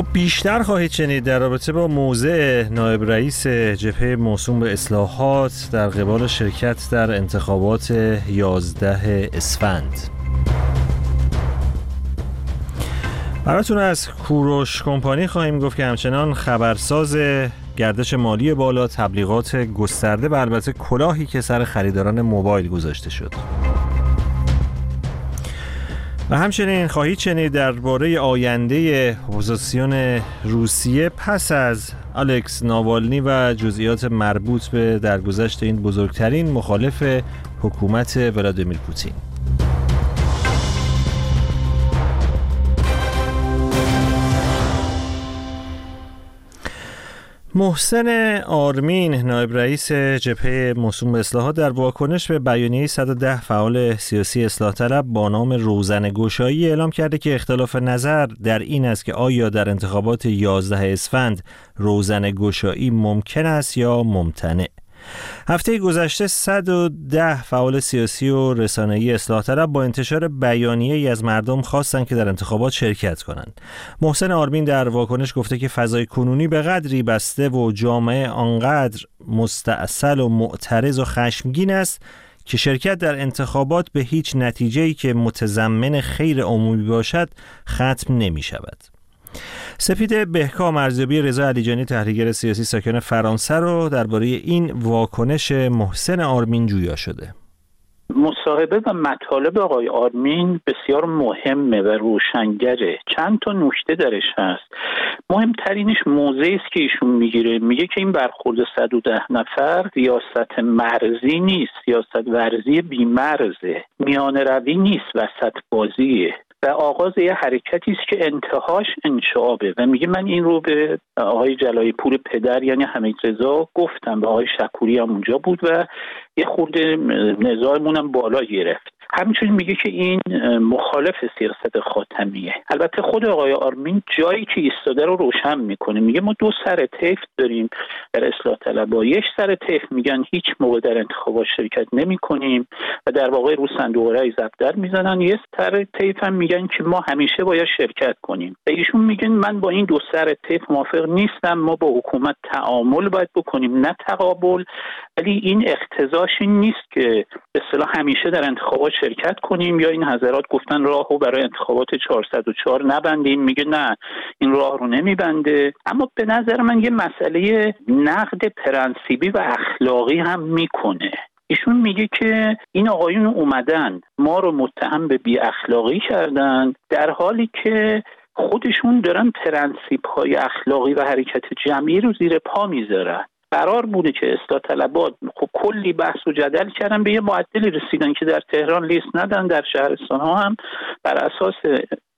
خب بیشتر خواهید شنید در رابطه با موضع نایب رئیس جبهه موسوم به اصلاحات در قبال شرکت در انتخابات 11 اسفند. براتون از کوروش کمپانی خواهیم گفت که همچنان خبرساز گردش مالی بالا تبلیغات گسترده و البته کلاهی که سر خریداران موبایل گذاشته شد. و همچنین خواهید شنید درباره آینده اپوزیسیون روسیه پس از الکس ناوالنی و جزئیات مربوط به درگذشت این بزرگترین مخالف حکومت ولادیمیر پوتین. محسن آرمین نایب رئیس جبهه موسوم به اصلاحات در واکنش به بیانیه 110 فعال سیاسی اصلاح طلب با نام روزن گشایی اعلام کرده که اختلاف نظر در این است که آیا در انتخابات 11 اسفند روزن گشایی ممکن است یا ممتنع. هفته گذشته 110 فعال سیاسی و رسانه‌ای اصلاح طلب با انتشار بیانیه ای از مردم خواستند که در انتخابات شرکت کنند. محسن آرمین در واکنش گفته که فضای کنونی به قدری بسته و جامعه آنقدر مستاصل و معترض و خشمگین است که شرکت در انتخابات به هیچ نتیجه‌ای که متضمن خیر عمومی باشد ختم نمی شود. سپید بهکام ارزیابی رضا علیجانی تحلیلگر سیاسی ساکن فرانسه رو درباره این واکنش محسن آرمین جویا شده. مصاحبه و مطالب آقای آرمین بسیار مهمه و روشنگره. چند تا نکته درش هست. مهمترینش موضعی است که ایشون می‌گیره. میگه که این برخورد 110 نفر سیاست مرزی نیست. سیاست ورزی بیمرزه. میان روی نیست. وسط بازیه. و آغاز یه حرکتی است که انتهاش انشعابه. و میگه من این رو به آقای جلای پور پدر یعنی حمید رضا گفتم به آقای شکوری هم اونجا بود و یه خورده نزاعمون هم بالا گرفت. همینطوری میگه که این مخالف سیاست خاتمیه. البته خود آقای آرمین جایی که ایستاده رو روشن می‌کنه. میگه ما دو سر طیف داریم در اصلاح طلبا. یک سر طیف میگن هیچ موقع در انتخابات شرکت نمی کنیم و در واقع رو صندوق رای زبدر می‌زنن. یه سر طیف هم میگن که ما همیشه باید شرکت کنیم. و ایشون میگن من با این دو سر طیف موافق نیستم. ما با حکومت تعامل باید بکنیم. نه تقابل ولی این اقتضاش نیست که به اصطلاح همیشه در انتخابات شرکت کنیم یا این حضرات گفتن راهو برای انتخابات 404 نبندیم. میگه نه این راه رو نمیبنده. اما به نظر من یه مسئله نقد پرنسیبی و اخلاقی هم می‌کنه. ایشون میگه که این آقایون اومدن ما رو متهم به بی اخلاقی کردن در حالی که خودشون دارن پرنسیب های اخلاقی و حرکت جمعی رو زیر پا می‌ذارن. قرار بوده که اصلاح طلبات کلی بحث و جدل کردن. به یه معدلی رسیدن که در تهران لیست ندن در شهرستان ها هم. بر اساس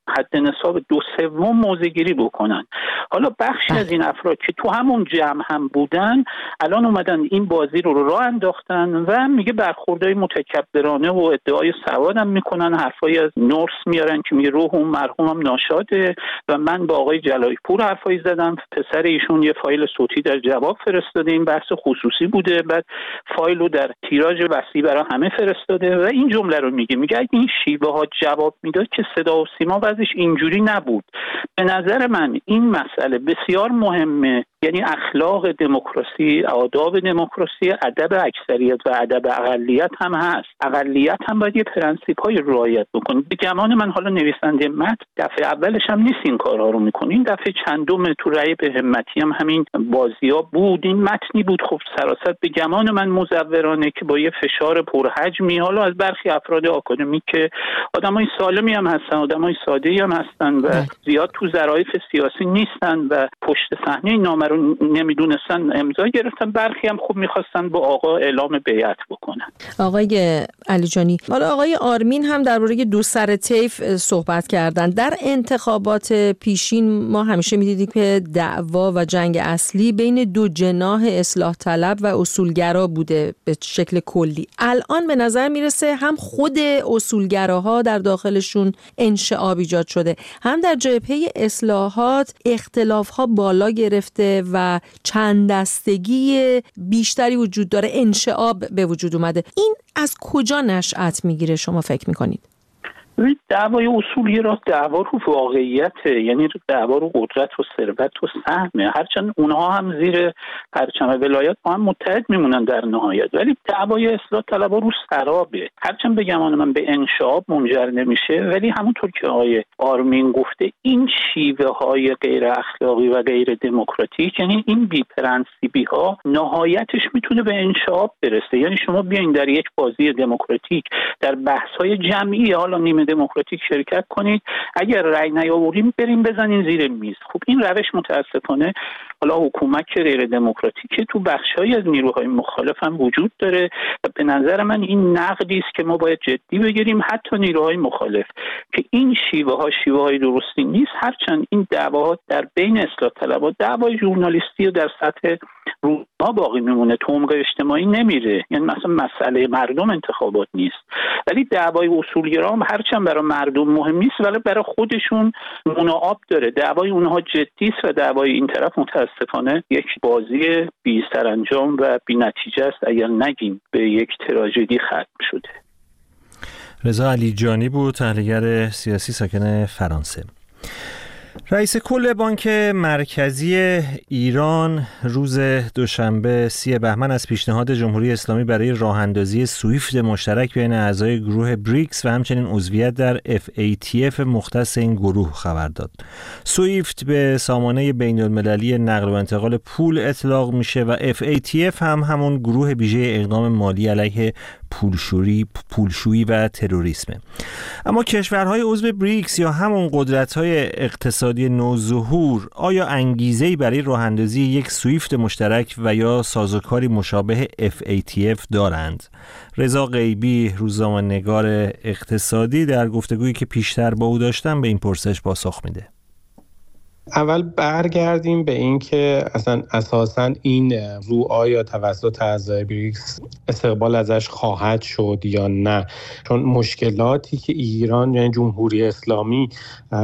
حد نصاب دو سوم موزه گیری بکنن. حالا بخشی از این افراد که تو همون جمع هم بودن الان اومدن این بازی رو راه انداختن و میگه برخوردهای متکبرانه و ادعای سواد هم می‌کنن حرفایی از نورس میارن که میگه روح اون مرحوم هم ناشاده و من با آقای جلایی پور حرفایی زدم. پسر ایشون یه فایل صوتی در جواب فرستاده این بحث خصوصی بوده. بعد فایل رو در تیراژ وسیع برای همه فرستاده و این جمله رو میگه. میگه اگه این شیوه ها جواب می‌داد که صدا و سیما وضعش اینجوری نبود. به نظر من این مسئله بسیار مهمه. یعنی اخلاق دموکراسی آداب دموکراسی ادب اکثریت و ادب اقلیت هم هست. اقلیت هم باید یه پرنسیپ هایی رعایت بکنه. به گمان من حالا نویسنده متن دفعه اولش هم نیست این کارها رو می‌کنه. این دفعه چندم تو رأی به همتی هم همین بازی ها بود. این متنی بود خب سراست به گمان من مزورانه که با یه فشار پرحجمی حالا از برخی افراد آکادمیک که آدمای سالمی هم هستن آدمای ساده هم هستن و بله. زیاد تو ظرافت سیاسی نیستن و پشت صحنه نامه رو نمی‌دونستن امضا گرفتن. برخی هم خوب می‌خواستن با آقا اعلام بیعت بکنن. آقای علی جانی حالا آقای آرمین هم درباره دو سر طیف صحبت کردن. در انتخابات پیشین ما همیشه می‌دیدیم که دعوا و جنگ اصلی بین دو جناح اصلاح طلب و اصولگرا بوده به شکل کلی. الان به نظر می‌رسه هم خود اصولگراها در داخلشون انشعاب ایجاد شده. هم در جبهه اصلاحات اختلاف ها بالا گرفته و چند دستگی بیشتری وجود داره انشعاب به وجود اومده. این از کجا نشأت می‌گیره؟ شما فکر می‌کنید؟ دعوای اصولی را دعوا رو واقعیت یعنی دعوا رو قدرت و ثروت و سهمه. هرچند اونها هم زیر پرچم ولایت با هم متحد میمونن در نهایت. ولی دعوای اصلاح طلبا رو سرابه. هرچند بگم من به انشاب منجر نمیشه ولی همونطور که آقای آرمین گفته این شیوه های غیر اخلاقی و غیر دموکراتیک یعنی این بی پرنسیبی ها نهایتش می‌تونه به انشاب برسه. یعنی شما بیاین در یک بازی دموکراتیک در بحث های جمعی حالا نیمه دموکراتیک شرکت کنید. اگر رأی نیاوریم بریم بزنین زیر میز. خب این روش متاسفانه حالا حکومت که غیر دموکراتیکه تو بخشهایی از نیروهای مخالف هم وجود داره و به نظر من این نقدی است که ما باید جدی بگیریم. حتی نیروهای مخالف که این شیوه ها شیوه های درستی نیست هرچند این دعواها در بین اصلاح طلبها دعوای ژورنالیستی در سطح روزها باقی میمونه تو عمق اجتماعی نمیره. یعنی مثلا مسئله مردم انتخابات نیست. ولی دعوای اصولگرا هم هرچند برای مردم مهم نیست ولی برای خودشون منعاب داره. دعوای اونها جدی و دعوای این طرف متاسفانه یک بازی بی سرانجام و بی نتیجه است اگر نگیم به یک تراژدی ختم شده. رضا علی جانی بود تحلیلگر سیاسی ساکن فرانسه. رئیس کل بانک مرکزی ایران روز دوشنبه سی بهمن از پیشنهاد جمهوری اسلامی برای راه اندازی سویفت مشترک بین اعضای گروه بریکس و همچنین عضویت در FATF مختص این گروه خبر داد. سویفت به سامانه بین المللی نقل و انتقال پول اطلاق میشه و FATF هم همون گروه ویژه اقدام مالی علیه پولشویی پولشویی و تروریسم اما کشورهای عضو بریکس یا همون قدرت‌های اقتصادی نوظهور آیا انگیزه برای راه یک سویفت مشترک و یا سازوکاری مشابه FATF دارند؟ رضا غیبی روزنامه‌نگار اقتصادی در گفتگویی که پیشتر با او داشتم به این پرسش پاسخ میده. اول برگردیم به اینکه اصلا اساسا این رو آیا توسط اعضای بریکس استقبال ازش خواهد شد یا نه. چون مشکلاتی که ایران یعنی جمهوری اسلامی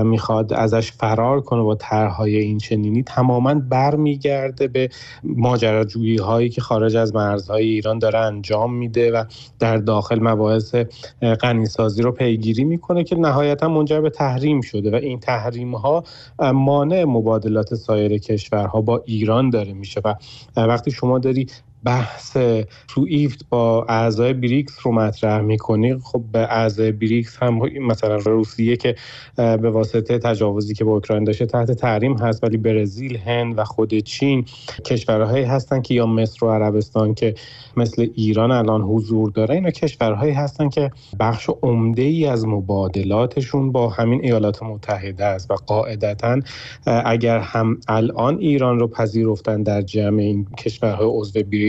می‌خواد ازش فرار کنه با طرحهای این چنینی تماما برمیگرده به ماجراجویی هایی که خارج از مرزهای ایران داره انجام میده و در داخل مباحث غنیسازی رو پیگیری می‌کنه که نهایتا منجر به تحریم شده و این تحریم ها ما مبادلات سایر کشورها با ایران داره میشه و وقتی شما داری بحث سویفت با اعضای بریکس رو مطرح می‌کنی. خب به اعضای بریکس هم مثلا روسیه که به واسطه تجاوزی که با اوکراین داشته تحت تحریم هست ولی برزیل هند و خود چین کشورهایی هستن که یا مصر و عربستان که مثل ایران الان حضور داره اینا کشورهایی هستن که بخش عمده ای از مبادلاتشون با همین ایالات متحده است و قاعدتا اگر هم الان ایران رو پذیرفتن در جمع این کشورهای عضو بریکس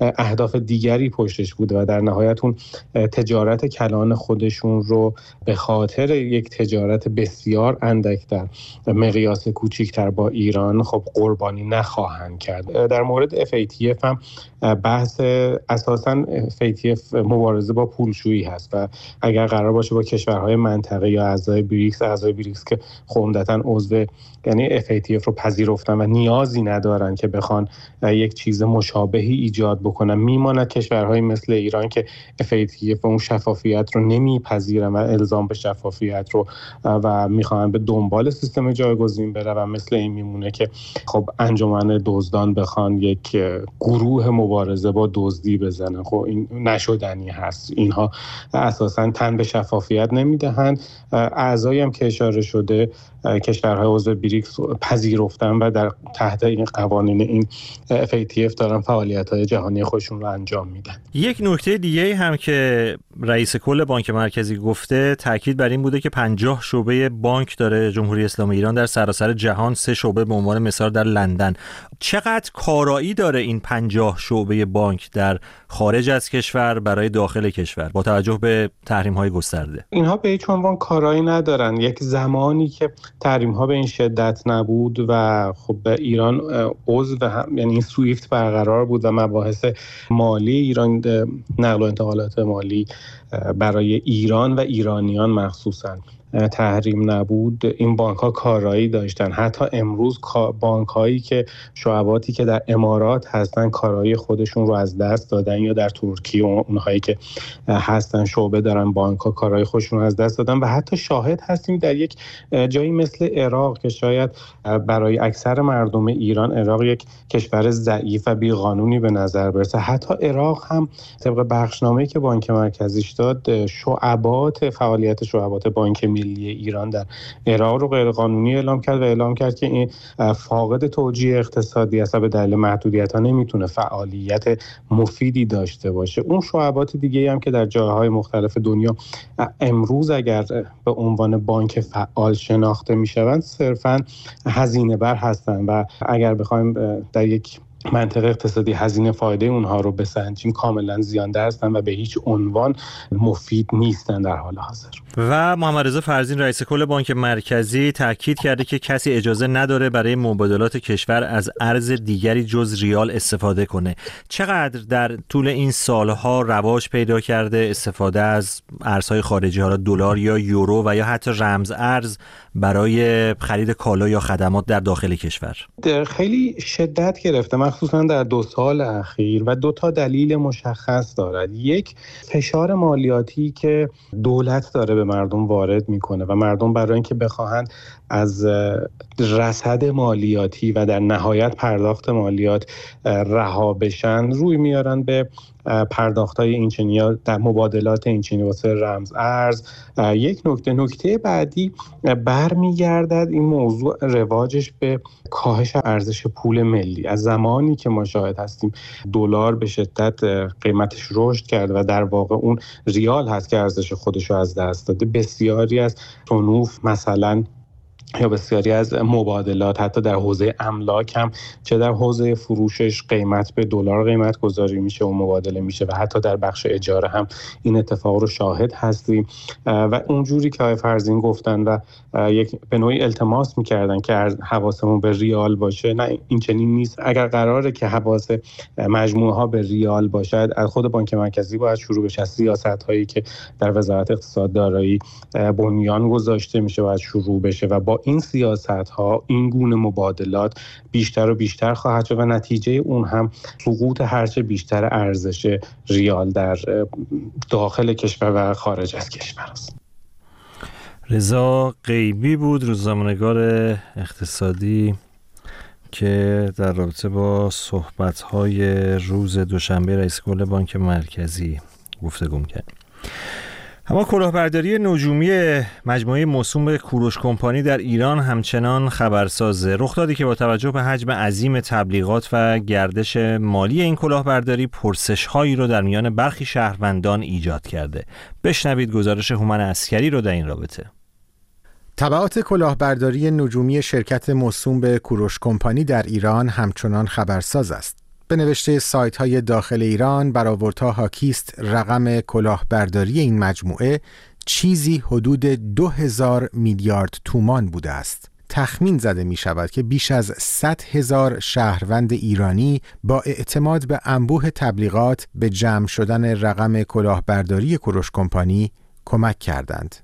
اهداف دیگری پشتش بوده و در نهایت اون تجارت کلان خودشون رو به خاطر یک تجارت بسیار اندک در مقیاس کوچیکتر با ایران خب قربانی نخواهند کرد. در مورد FATF هم بحث اساسا FATF مبارزه با پولشویی هست و اگر قرار باشه با کشورهای منطقه یا اعضای بریکس اعضای بریکس که عمدتا عضو یعنی FATF رو پذیرفتن و نیازی ندارن که بخوان یک چیز مشابهی ایجاد بکنن. میماند کشورهایی مثل ایران که FATF اون شفافیت رو نمیپذیرن و الزام به شفافیت رو و می‌خوان به دنبال سیستم جایگزین بره و مثل این میمونه که خب انجمن دزدان بخوان یک گروه مبارزه با دزدی بزنن. خب این نشدنی هست. اینها اساسا تن به شفافیت نمی‌دهند. اعضایی هم که اشاره شده کشورهای عضو بریکس پذیرفتن و در تحت این قوانین این FATF دارن فعالیت های جهانی خودشون رو انجام میدن. یک نکته دیگه هم که رئیس کل بانک مرکزی گفته تاکید بر این بوده که 50 شعبه بانک داره جمهوری اسلامی ایران در سراسر جهان سه شعبه به عنوان مثال در لندن. چقدر کارایی داره این 50 شعبه بانک در خارج از کشور برای داخل کشور با توجه به تحریم های گسترده؟ اینها به هیچ عنوان کارایی ندارن. یک زمانی که تحریم ها به این شدت نبود و خب به ایران عضو یعنی این سویفت برقرار بود و مباحث مالی ایران نقل و انتقالات مالی برای ایران و ایرانیان مخصوصا. تحریم نبود این بانک ها کارایی داشتن. حتی امروز بانک هایی که شعباتی که در امارات هستن کارایی خودشون رو از دست دادن یا در ترکیه اونهایی که هستن شعبه دارن بانک ها کارایی خودشون رو از دست دادن. و حتی شاهد هستیم در یک جایی مثل عراق که شاید برای اکثر مردم ایران عراق یک کشور ضعیف و بیقانونی به نظر برسه. حتی عراق هم طبق بخشنامه که بانک مرکزیش داد شعبات فعالیت شعبات بانک ملی ایران در عراق رو غیرقانونی اعلام کرد و اعلام کرد که این فاقد توجیه اقتصادی است به دلیل محدودیت ها نمی‌تونه فعالیت مفیدی داشته باشه. اون شعبات دیگه هم که در جاهای مختلف دنیا امروز اگر به عنوان بانک فعال شناخته می‌شوند صرفا هزینه بر هستند و اگر بخوایم در یک منطقه اقتصادی هزینه فایده اونها رو بسنجیم کاملا زیانده هستن و به هیچ عنوان مفید نیستن در حال حاضر. و محمد رضا فرزین رئیس کل بانک مرکزی تاکید کرده که کسی اجازه نداره برای مبادلات کشور از ارز دیگری جز ریال استفاده کنه. چقدر در طول این سالها رواج پیدا کرده؟ استفاده از ارزهای خارجی ها دلار یا یورو و یا حتی رمز ارز برای خرید کالا یا خدمات در داخل کشور؟ خیلی شدت گرفته مخصوصا در دو سال اخیر و دو تا دلیل مشخص دارد. یک فشار مالیاتی که دولت داره به مردم وارد می‌کنه و مردم برای اینکه بخواهند از رصد مالیاتی و در نهایت پرداخت مالیات رها بشن روی میارن به پرداخت های اینچنی در مبادلات اینچنی واسه رمز ارز. یک نکته نکته بعدی برمیگردد این موضوع رواجش به کاهش ارزش پول ملی. از زمانی که ما شاهد هستیم دلار به شدت قیمتش رشد کرد و در واقع اون ریال هست که ارزش خودش رو از دست داده. بسیاری از تنوف مثلا یا بسیاری از مبادلات حتی در حوزه املاک هم چه در حوزه فروشش قیمت به دلار قیمت گذاری میشه و مبادله میشه و حتی در بخش اجاره هم این اتفاق رو شاهد هستیم. و اونجوری که آقای فرزین گفتن و یک به نوعی التماس می‌کردن که حواسمون به ریال باشه نه این چنین نیست. اگر قراره که حواس مجموعه ها به ریال باشد از خود بانک مرکزی باید شروع بشه. سیاست هایی که در وزارت اقتصاد دارایی بنیان گذاشته میشه باید شروع بشه و با این سیاست ها این گونه مبادلات بیشتر و بیشتر خواهد شد و نتیجه اون هم سقوط هرچه بیشتر ارزش ریال در داخل کشور و خارج از کشور است رضا غیبی بود روزنامه‌نگار اقتصادی که در رابطه با صحبت‌های روز دوشنبه رئیس کل بانک مرکزی گفتگو کرد. اما کلاهبرداری نجومی مجموعه موسوم به کوروش کمپانی در ایران همچنان خبرسازه. رخ که با توجه به حجم عظیم تبلیغات و گردش مالی این کلاهبرداری پرسش هایی رو در میان برخی شهروندان ایجاد کرده. بشنوید گزارش هومن اسکری رو در این رابطه. تبعات کلاهبرداری نجومی شرکت موسوم به کوروش کمپانی در ایران همچنان خبرساز است. به نوشته سایت های داخل ایران برآوردها حاکیست رقم کلاهبرداری این مجموعه چیزی حدود دو هزار میلیارد تومان بوده است. تخمین زده می شود که بیش از 100 هزار شهروند ایرانی با اعتماد به انبوه تبلیغات به جمع شدن رقم کلاهبرداری کوروش کمپانی کمک کردند.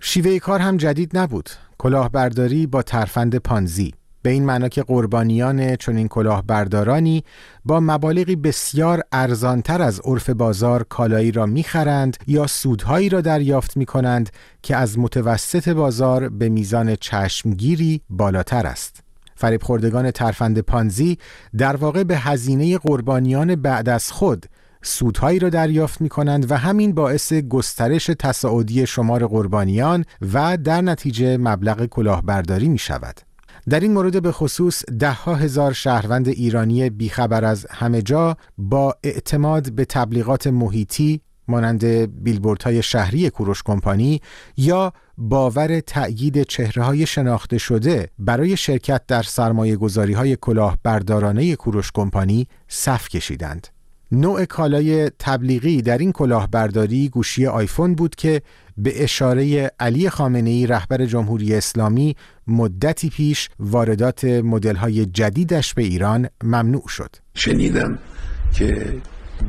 شیوه کار هم جدید نبود. کلاهبرداری با ترفند پانزی به این معنا که قربانیان چنین کلاهبردارانی با مبالغی بسیار ارزانتر از عرف بازار کالایی را می‌خرند یا سودهایی را دریافت می کنند که از متوسط بازار به میزان چشمگیری بالاتر است. فریب خوردگان ترفند پانزی در واقع به هزینه قربانیان بعد از خود سودهایی را دریافت می کنند و همین باعث گسترش تصاعدی شمار قربانیان و در نتیجه مبلغ کلاهبرداری می شود. در این مورد به خصوص ده ها هزار شهروند ایرانی بیخبر از همه جا با اعتماد به تبلیغات محیطی مانند بیلبوردهای شهری کوروش کمپانی یا باور تأیید چهره های شناخته شده برای شرکت در سرمایه گذاری های کلاه بردارانه کوروش کمپانی صف کشیدند. نوع کالای تبلیغی در این کلاهبرداری گوشی آیفون بود که به اشاره علی خامنه ای رهبر جمهوری اسلامی مدتی پیش واردات های جدیدش به ایران ممنوع شد. شنیدم که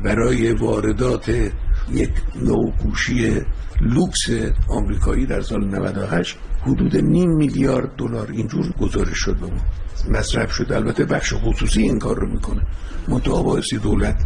برای واردات یک نوع گوشی لوکس آمریکایی در سال 98 حدود نیم میلیارد دلار اینجور گزارش شد ما مصرف شده البته بخش خصوصی این کار رو می‌کنه منتها دولت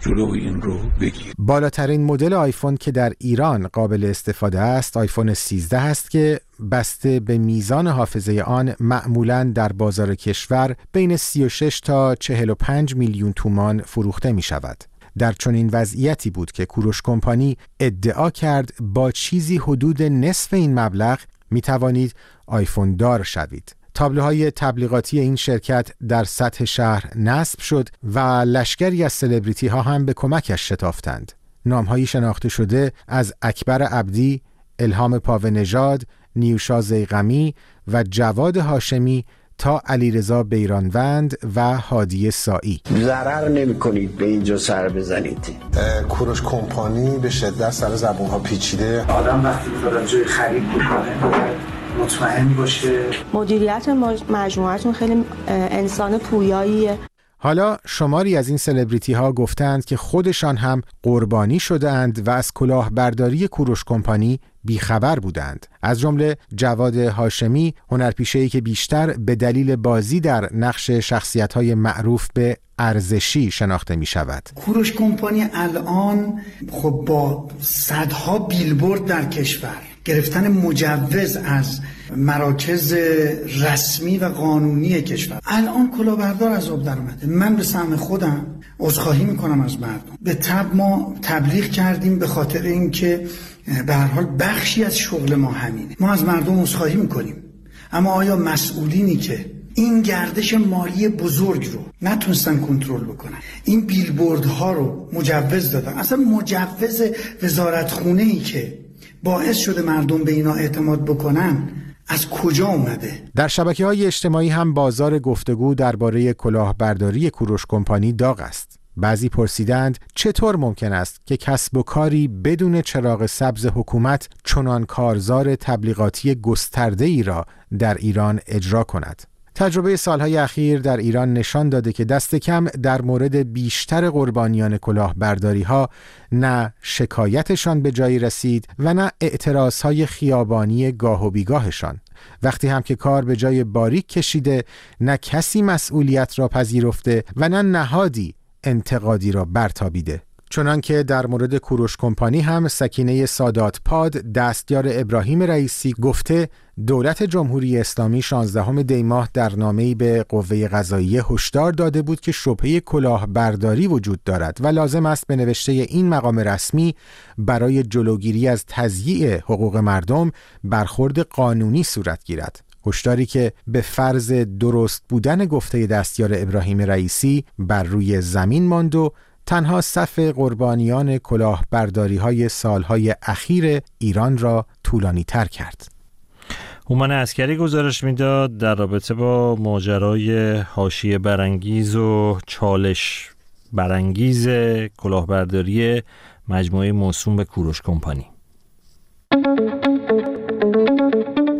جلو این رو بگیر بالاترین مدل آیفون که در ایران قابل استفاده است آیفون 13 است که بسته به میزان حافظه آن معمولا در بازار کشور بین 36 تا 45 میلیون تومان فروخته می شود. در چنین وضعیتی بود که کوروش کمپانی ادعا کرد با چیزی حدود نصف این مبلغ می توانید آیفون دار شوید. تابلوهای تبلیغاتی این شرکت در سطح شهر نصب شد و لشکری از سلبریتی ها هم به کمکش شتافتند. نامهایی شناخته شده از اکبر عبدی، الهام پاونژاد، نیوشا زیغمی و جواد هاشمی تا علیرضا بیرانوند و هادی سایی ضرر نمی کنید به اینجا سر بزنید. کوروش کمپانی به شدت سر زبون ها پیچیده. آدم وقتی جای خرید مطمئن باشه؟ مدیریت مجموعتون خیلی انسان پویاییه. حالا شماری از این سلبریتی ها گفتند که خودشان هم قربانی شدهاند و از کلاهبرداری کوروش کمپانی بیخبر بودند. از جمله جواد هاشمی هنرپیشه‌ای که بیشتر به دلیل بازی در نقش شخصیت های معروف به ارزشی شناخته می شود کوروش کمپانی الان خب با صدها بیلبورد در کشور. گرفتن مجوز از مراکز رسمی و قانونی کشور. الان کلاهبردار از آب در اومده. من به سهم خودم عذرخواهی می‌کنم از مردم. به تب ما تبلیغ کردیم به خاطر اینکه به هر حال بخشی از شغل ما همینه. ما از مردم عذرخواهی می‌کنیم. اما آیا مسئولینی که این گردش مالی بزرگ رو نتونستن کنترل بکنن این بیلبوردها رو مجوز دادن؟ اصلا مجوز وزارت خونه ای که باعث شده مردم به اینا اعتماد بکنن از کجا اومده؟ در شبکه های اجتماعی هم بازار گفتگو درباره کلاهبرداری کوروش کمپانی داغ است. بعضی پرسیدند چطور ممکن است که کسب و کاری بدون چراغ سبز حکومت چنان کارزار تبلیغاتی گسترده ای را در ایران اجرا کند. تجربه سالهای اخیر در ایران نشان داده که دست کم در مورد بیشتر قربانیان کلاهبرداری ها نه شکایتشان به جایی رسید و نه اعتراض های خیابانی گاه و بیگاهشان. وقتی هم که کار به جای باریک کشیده نه کسی مسئولیت را پذیرفته و نه نهادی انتقادی را برتابیده. چنانکه در مورد کوروش کمپانی هم سکینه سادات پاد دستیار ابراهیم رئیسی گفته دولت جمهوری اسلامی 16 دی ماه در نامه‌ای به قوه قضاییه هشدار داده بود که شبهه کلاهبرداری وجود دارد و لازم است به نوشته این مقام رسمی برای جلوگیری از تضییع حقوق مردم برخورد قانونی صورت گیرد. هشداری که به فرض درست بودن گفته دستیار ابراهیم رئیسی بر روی زمین ماند و تنها صف قربانیان کلاهبرداری های سالهای اخیر ایران را طولانی تر کرد. هومن عسکری گزارش می‌داد در رابطه با ماجرای حاشیه برانگیز و چالش برانگیز کلاهبرداری مجموعه موسوم به کوروش کمپانی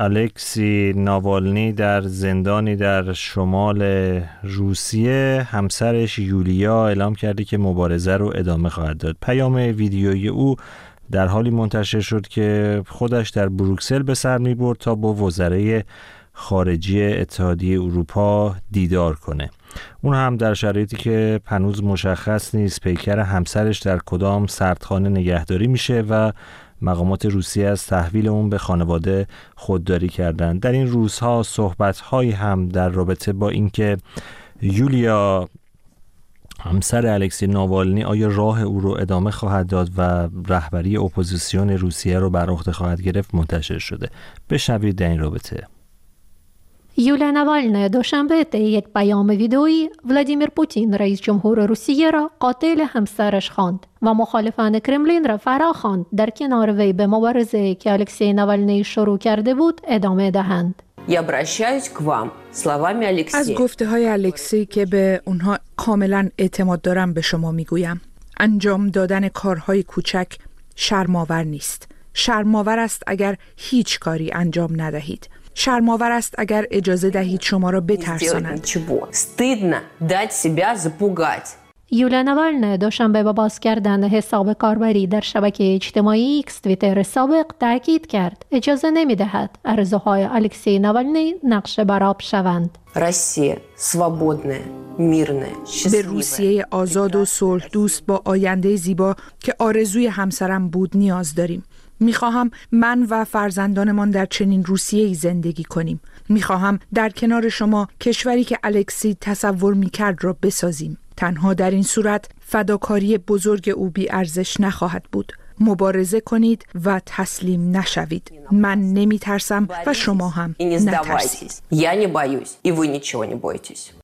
الکسی ناوالنی در زندانی در شمال روسیه. همسرش یولیا اعلام کرده که مبارزه رو ادامه خواهد داد. پیام ویدیویی او در حالی منتشر شد که خودش در بروکسل به سر می برد تا با وزرای خارجی اتحادیه اروپا دیدار کنه. اون هم در شرایطی که پنوز مشخص نیست پیکر همسرش در کدام سردخانه نگهداری میشه و مقامات روسیه از تحویل اون به خانواده خودداری کردند در این روزها صحبت هم در رابطه با اینکه یولیا همسر الکسی ناوالنی آیا راه او رو ادامه خواهد داد و رهبری اپوزیسیون روسیه رو بر عهده خواهد گرفت منتشر شده. بشنوید در این رابطه. یولیا نوالنه دوشنبه طی یک پیام ویدئویی ولادیمیر پوتین رئیس جمهور روسیه را قاتل همسرش خواند و مخالفان کرملین را فرا خواند در کنار وی به مبارزه ای که الکسی نوالنی شروع کرده بود ادامه دهند. از گفته های الکسی که به اونها کاملا اعتماد دارم به شما می‌گویم انجام دادن کارهای کوچک شرم آور نیست شرم آور است اگر هیچ کاری انجام ندهید شرم آور است اگر اجازه دهید شما را بترسانند یولا نوالنه دوشنبه با باز کردن حساب کاربری در شبکه اجتماعی ایکس تویتر سابق تاکید کرد اجازه نمی دهد آرزوهای الکسی نوالنی نقش بر آب شوند به روسیه آزاد و صلح دوست با آینده زیبا که آرزوی همسرم بود نیاز داریم. می‌خواهم من و فرزندانمان در چنین روسیه ای زندگی کنیم. می‌خواهم در کنار شما کشوری که الکسی تصور می‌کرد را بسازیم. تنها در این صورت فداکاری بزرگ او بی ارزش نخواهد بود. مبارزه کنید و تسلیم نشوید. من نمی ترسم و شما هم نترسید.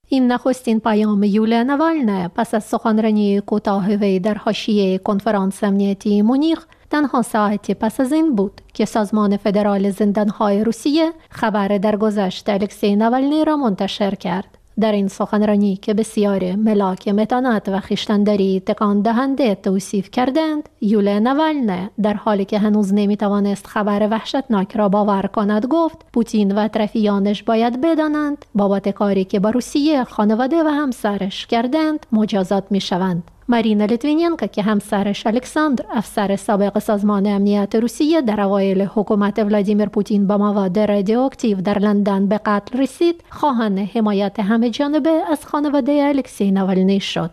این نخستین پیام یولیا نوالنه پس از سخنرانی کوتاه وی در حاشیه کنفرانس امنیتی مونیخ تنها ساعتی پس از این بود که سازمان فدرال زندانهای روسیه خبر درگذشت الکسی نوالنی را منتشر کرد. در این سخنرانی که بسیار ملاک متانت و خیشتنداری تکان دهنده توصیف کردند یوله نوالنه در حالی که هنوز نمی‌توانست خبر وحشتناک را باور کند گفت پوتین و اطرافیانش باید بدانند بابت کاری که با روسیه خانواده و همسرش کردند مجازات می‌شوند مارینا لیتویننکو که همسرش الکساندر افسر سابق سازمان امنیت روسیه در اوایل حکومت ولادیمیر پوتین با مواد رادیواکتیو در لندن به قتل رسید خواهان حمایت همه جانبه از خانواده الکسی نوالنی شد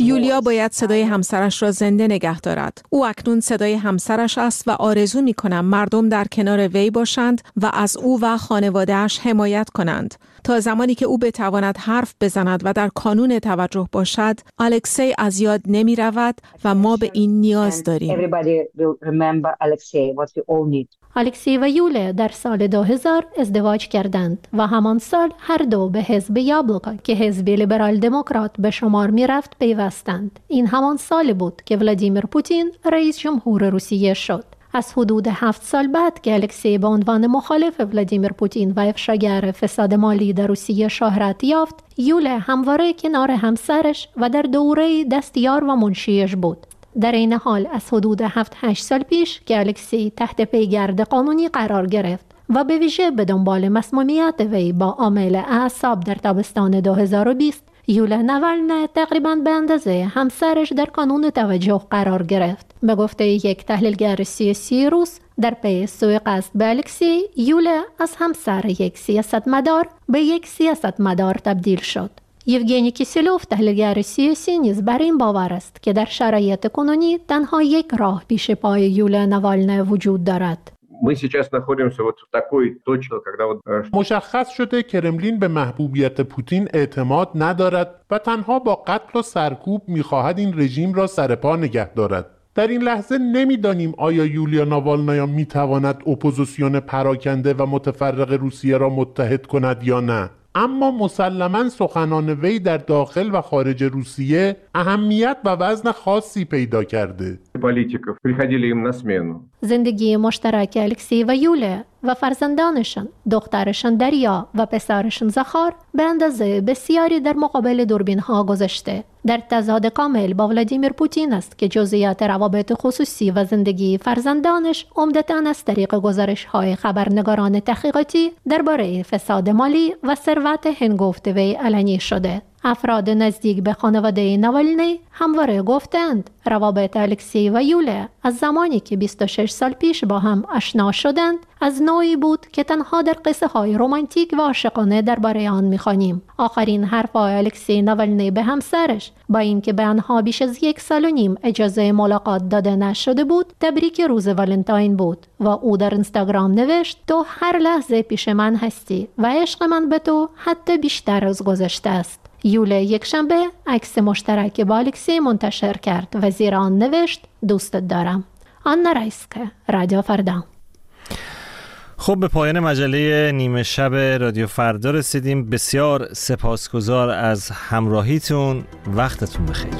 یولیا باید صدای همسرش را زنده نگه دارد. او اکنون صدای همسرش است و آرزو می کنم مردم در کنار وی باشند و از او و خانوادهش حمایت کنند. تا زمانی که او بتواند حرف بزند و در کانون توجه باشد، الکسی از یاد نمی رود و ما به این نیاز داریم. الکسی و یوله در سال 2000 ازدواج کردند و همان سال هر دو به حزب یابلوکا که حزب لیبرال دموکرات به شمار می رفت پیوستند. این همان سال بود که ولادیمیر پوتین رئیس جمهور روسیه شد. از حدود هفت سال بعد که الکسی به عنوان مخالف ولادیمیر پوتین و افشاگر فساد مالی در روسیه شهرت یافت یوله همواره کنار همسرش و در دوره دستیار و منشیش بود. در این حال از حدود 7 8 سال پیش که الکسی تحت پیگرد قانونی قرار گرفت و به ویژه به دنبال مسمومیت وی با عامل اعصاب در تابستان 2020 یولا نوالنه تقریبا به اندازه همسرش در کانون توجه قرار گرفت. به گفته یک تحلیلگر سیاسی روس در پی سوء قصد به الکسی یولا از همسر یک سیاستمدار به یک سیاستمدار تبدیل شد. یوگنی کیسلیوف تحلیلگر سیاسی نیز بر این باور است که در شرایط کنونی تنها یک راه پیش پای یولیا ناوالنایا وجود دارد. مشخص شده کرملین به محبوبیت پوتین اعتماد ندارد و تنها با قتل و سرکوب می‌خواهد این رژیم را سر پا نگه دارد. در این لحظه نمی‌دانیم آیا یولیا ناوالنایا می‌تواند اپوزیسیون پراکنده و متفرق روسیه را متحد کند یا نه. اما مسلما سخنان وی در داخل و خارج روسیه اهمیت و وزن خاصی پیدا کرده. زندگی مشترک الکسی و یوله و فرزندانشان دخترشان دریا و پسرشان زخار به اندازه بسیاری در مقابل دوربین ها گذشته. در تضاد کامل با ولادیمیر پوتین است که جزئیات روابط خصوصی و زندگی فرزندانش عمدتا از طریق گزارش های خبرنگاران تحقیقاتی درباره فساد مالی و ثروت هنگفت وی علنی شده. افراد نزدیک به خانواده نوالنی همواره گفتند روابط الکسی و یوله از زمانی که 26 سال پیش با هم آشنا شدند از نوعی بود که تنها در قصه های رومانتیک و عاشقانه درباره آن می‌خوانیم. آخرین حرف الکسی نوالنی به همسرش با اینکه به آنها بیش از یک سال و نیم اجازه ملاقات داده نشده بود تبریک روز ولنتاین بود و او در اینستاگرام نوشت تو هر لحظه پیش من هستی و عشق من به تو حتی بیشتر از گذشته است. یوله یکشنبه عکس مشترک با الکسی منتشر کرد. و زیر آن نوشت دوستت دارم. آن رایسکه رادیو فردا. خب به پایان مجله نیمه شب رادیو فردا رسیدیم. بسیار سپاسگزار از همراهیتون. وقتتون بخیر.